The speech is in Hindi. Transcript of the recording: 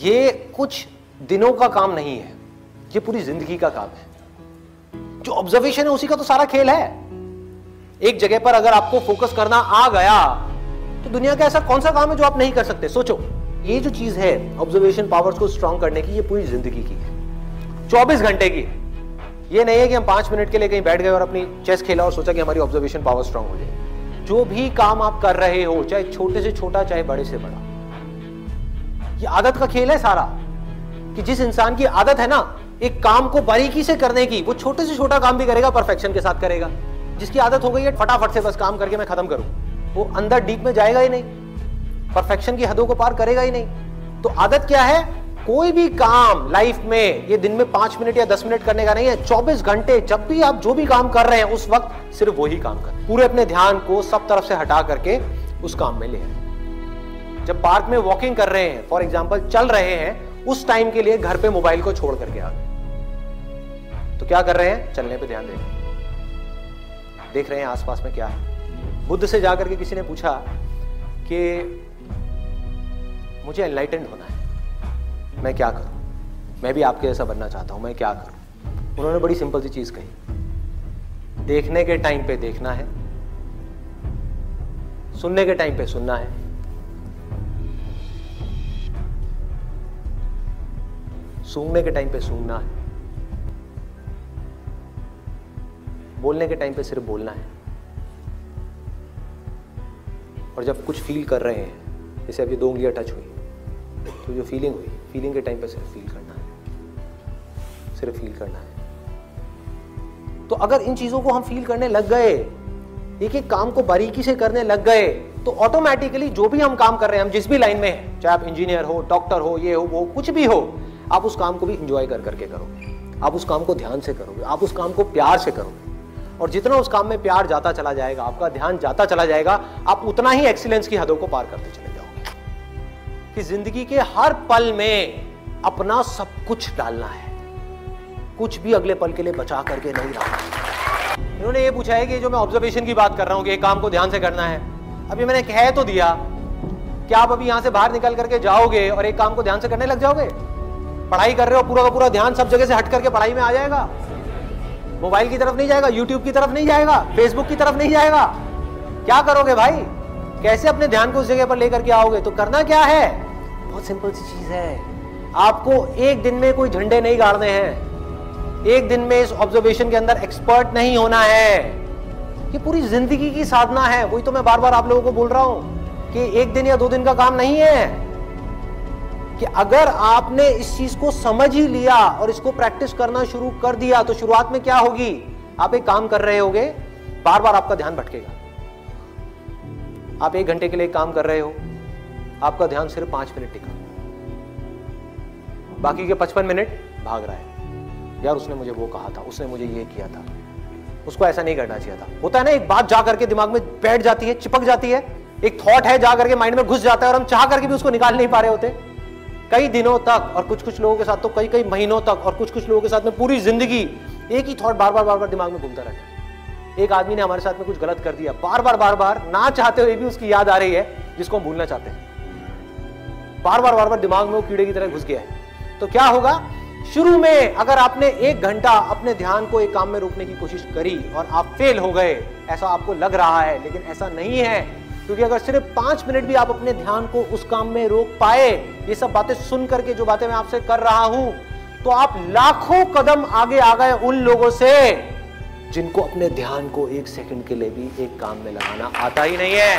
ये कुछ दिनों का काम नहीं है, ये पूरी ज़िंदगी का काम है। जो ऑब्जर्वेशन है उसी का तो सारा खेल है। एक जगह पर अगर आपको फोकस करना आ गया तो दुनिया का ऐसा कौन सा काम है जो आप नहीं कर सकते? सोचो, ये जो चीज़ है ऑब्जर्वेशन पावर्स को स्ट्रांग करने की, ये पूरी ज़िंदगी की है। 24 घंटे की ये नहीं है कि हम पाँच मिनट के लिए कहीं बैठ गए और अपनी चेस खेला और सोचा कि हमारी ऑब्जर्वेशन पावर स्ट्रांग हो जाए। जो भी काम आप कर रहे हो, चाहे छोटे से छोटा, चाहे बड़े से बड़ा ये आदत का खेल है सारा। कि जिस इंसान की आदत है ना, एक काम को बारीकी से करने की, वो छोटे से छोटा काम भी करेगा, परफेक्शन के साथ करेगा। जिसकी आदत हो गई है, फटाफट से बस काम करके मैं खत्म करूँ। वो अंदर डीप में जाएगा ही नहीं। परफेक्शन की हदों को पार करेगा ही नहीं। तो आदत क्या है? कोई भी काम लाइफ में, ये दिन में पाँच मिनट या दस मिनट करने का नहीं है, चौबीस घंटे जब भी आप जो भी काम कर रहे हैं, उस वक्त सिर्फ़ वही काम कर। पूरे अपने ध्यान को सब तरफ़ से हटा करके उस काम में ले जब पार्क में वॉकिंग कर रहे हैं फॉर एग्ज़ाम्पल चल रहे हैं, उस टाइम के लिए घर पे मोबाइल को छोड़ करके आ गए। तो क्या कर रहे हैं? चलने पे ध्यान दे देख रहे हैं आसपास में क्या है। बुद्ध से जाकर के किसी ने पूछा कि मुझे एनलाइटेंड होना है। मैं क्या करूँ? मैं भी आपके जैसा बनना चाहता हूँ, मैं क्या करूँ? उन्होंने बड़ी सिंपल सी चीज़ कही। देखने के टाइम पे देखना है। सुनने के टाइम पे सुनना है। सूंघने के टाइम पे सूंघना है। बोलने के टाइम पे सिर्फ़ बोलना है। और जब कुछ फील कर रहे हैं, जैसे ये दो उंगलियाँ टच हुई तो जो फीलिंग हुई फीलिंग के टाइम पे सिर्फ़ फील करना है। सिर्फ़ फील करना है। तो अगर इन चीज़ों को हम फील करने लग गए, एक एक काम को बारीकी से करने लग गए तो ऑटोमेटिकली जो भी हम काम कर रहे हैं, हम जिस भी लाइन में हैं, चाहे आप इंजीनियर हो डॉक्टर हो, ये हो, वो कुछ भी हो आप उस काम को भी इंजॉय कर करके करोगे। आप उस काम को ध्यान से करोगे। आप उस काम को प्यार से करोगे। और जितना उस काम में प्यार जाता चला जाएगा, आपका ध्यान जाता चला जाएगा, आप उतना ही एक्सीलेंस की हदों को पार करते चले जाओगे। कि ज़िंदगी के हर पल में अपना सब कुछ डालना है। कुछ भी अगले पल के लिए बचा करके नहीं रखना इन्होंने ये पूछा है कि जो मैं ऑब्जर्वेशन की बात कर रहा हूँ कि काम को ध्यान से करना है, अभी मैंने कह तो दिया कि आप अभी यहाँ से बाहर निकल करके जाओगे और एक काम को ध्यान से करने लग जाओगे? पढ़ाई कर रहे हो, पूरा का पूरा ध्यान सब जगह से हट करके पढ़ाई में आ जाएगा। मोबाइल की तरफ़ नहीं जाएगा यूट्यूब की तरफ़ नहीं जाएगा फेसबुक की तरफ़ नहीं जाएगा। क्या करोगे भाई? कैसे अपने ध्यान को उस जगह पर लेकर के आओगे? तो करना क्या है? बहुत सिंपल सी चीज़ है। आपको एक दिन में कोई झंडे नहीं गाड़ने हैं। एक दिन में इस ऑब्जर्वेशन के अंदर एक्सपर्ट नहीं होना है। ये पूरी ज़िंदगी की साधना है। वही तो मैं बार बार आप लोगों को बोल रहा हूँ कि एक दिन या दो दिन का काम नहीं है। कि अगर आपने इस चीज़ को समझ ही लिया और इसको प्रैक्टिस करना शुरू कर दिया तो शुरुआत में क्या होगी? आप एक काम कर रहे होगे बार बार आपका ध्यान भटकेगा। आप एक घंटे के लिए काम कर रहे हो, आपका ध्यान सिर्फ़ पाँच मिनट टिका। बाकी के पचपन मिनट भाग रहा है। यार, उसने मुझे वो कहा था, उसने मुझे ये किया था। उसको ऐसा नहीं करना चाहिए था। होता है ना, एक बात जा करके दिमाग में बैठ जाती है, चिपक जाती है। एक थॉट है जा करके माइंड में घुस जाता है और हम चाह करके भी उसको निकाल नहीं पा रहे होते। कई दिनों तक और कुछ कुछ लोगों के साथ तो कई कई महीनों तक और कुछ कुछ लोगों के साथ में पूरी ज़िंदगी एक ही थॉट बार बार बार बार दिमाग में घूमता रहता एक आदमी ने हमारे साथ में कुछ गलत कर दिया, बार बार बार बार, ना चाहते हुए भी उसकी याद आ रही है, जिसको हम भूलना चाहते हैं। बार बार बार बार दिमाग में वो कीड़े की तरह घुस गया है। तो क्या होगा? शुरू में अगर आपने एक घंटा अपने ध्यान को एक काम में रोकने की कोशिश करी और आप फेल हो गए, ऐसा आपको लग रहा है, लेकिन ऐसा नहीं है। क्योंकि अगर सिर्फ़ पाँच मिनट भी आप अपने ध्यान को उस काम में रोक पाए, ये सब बातें सुन करके जो बातें मैं आपसे कर रहा हूँ तो आप लाखों कदम आगे आ गए उन लोगों से जिनको अपने ध्यान को एक सेकंड के लिए भी एक काम में लगाना आता ही नहीं है।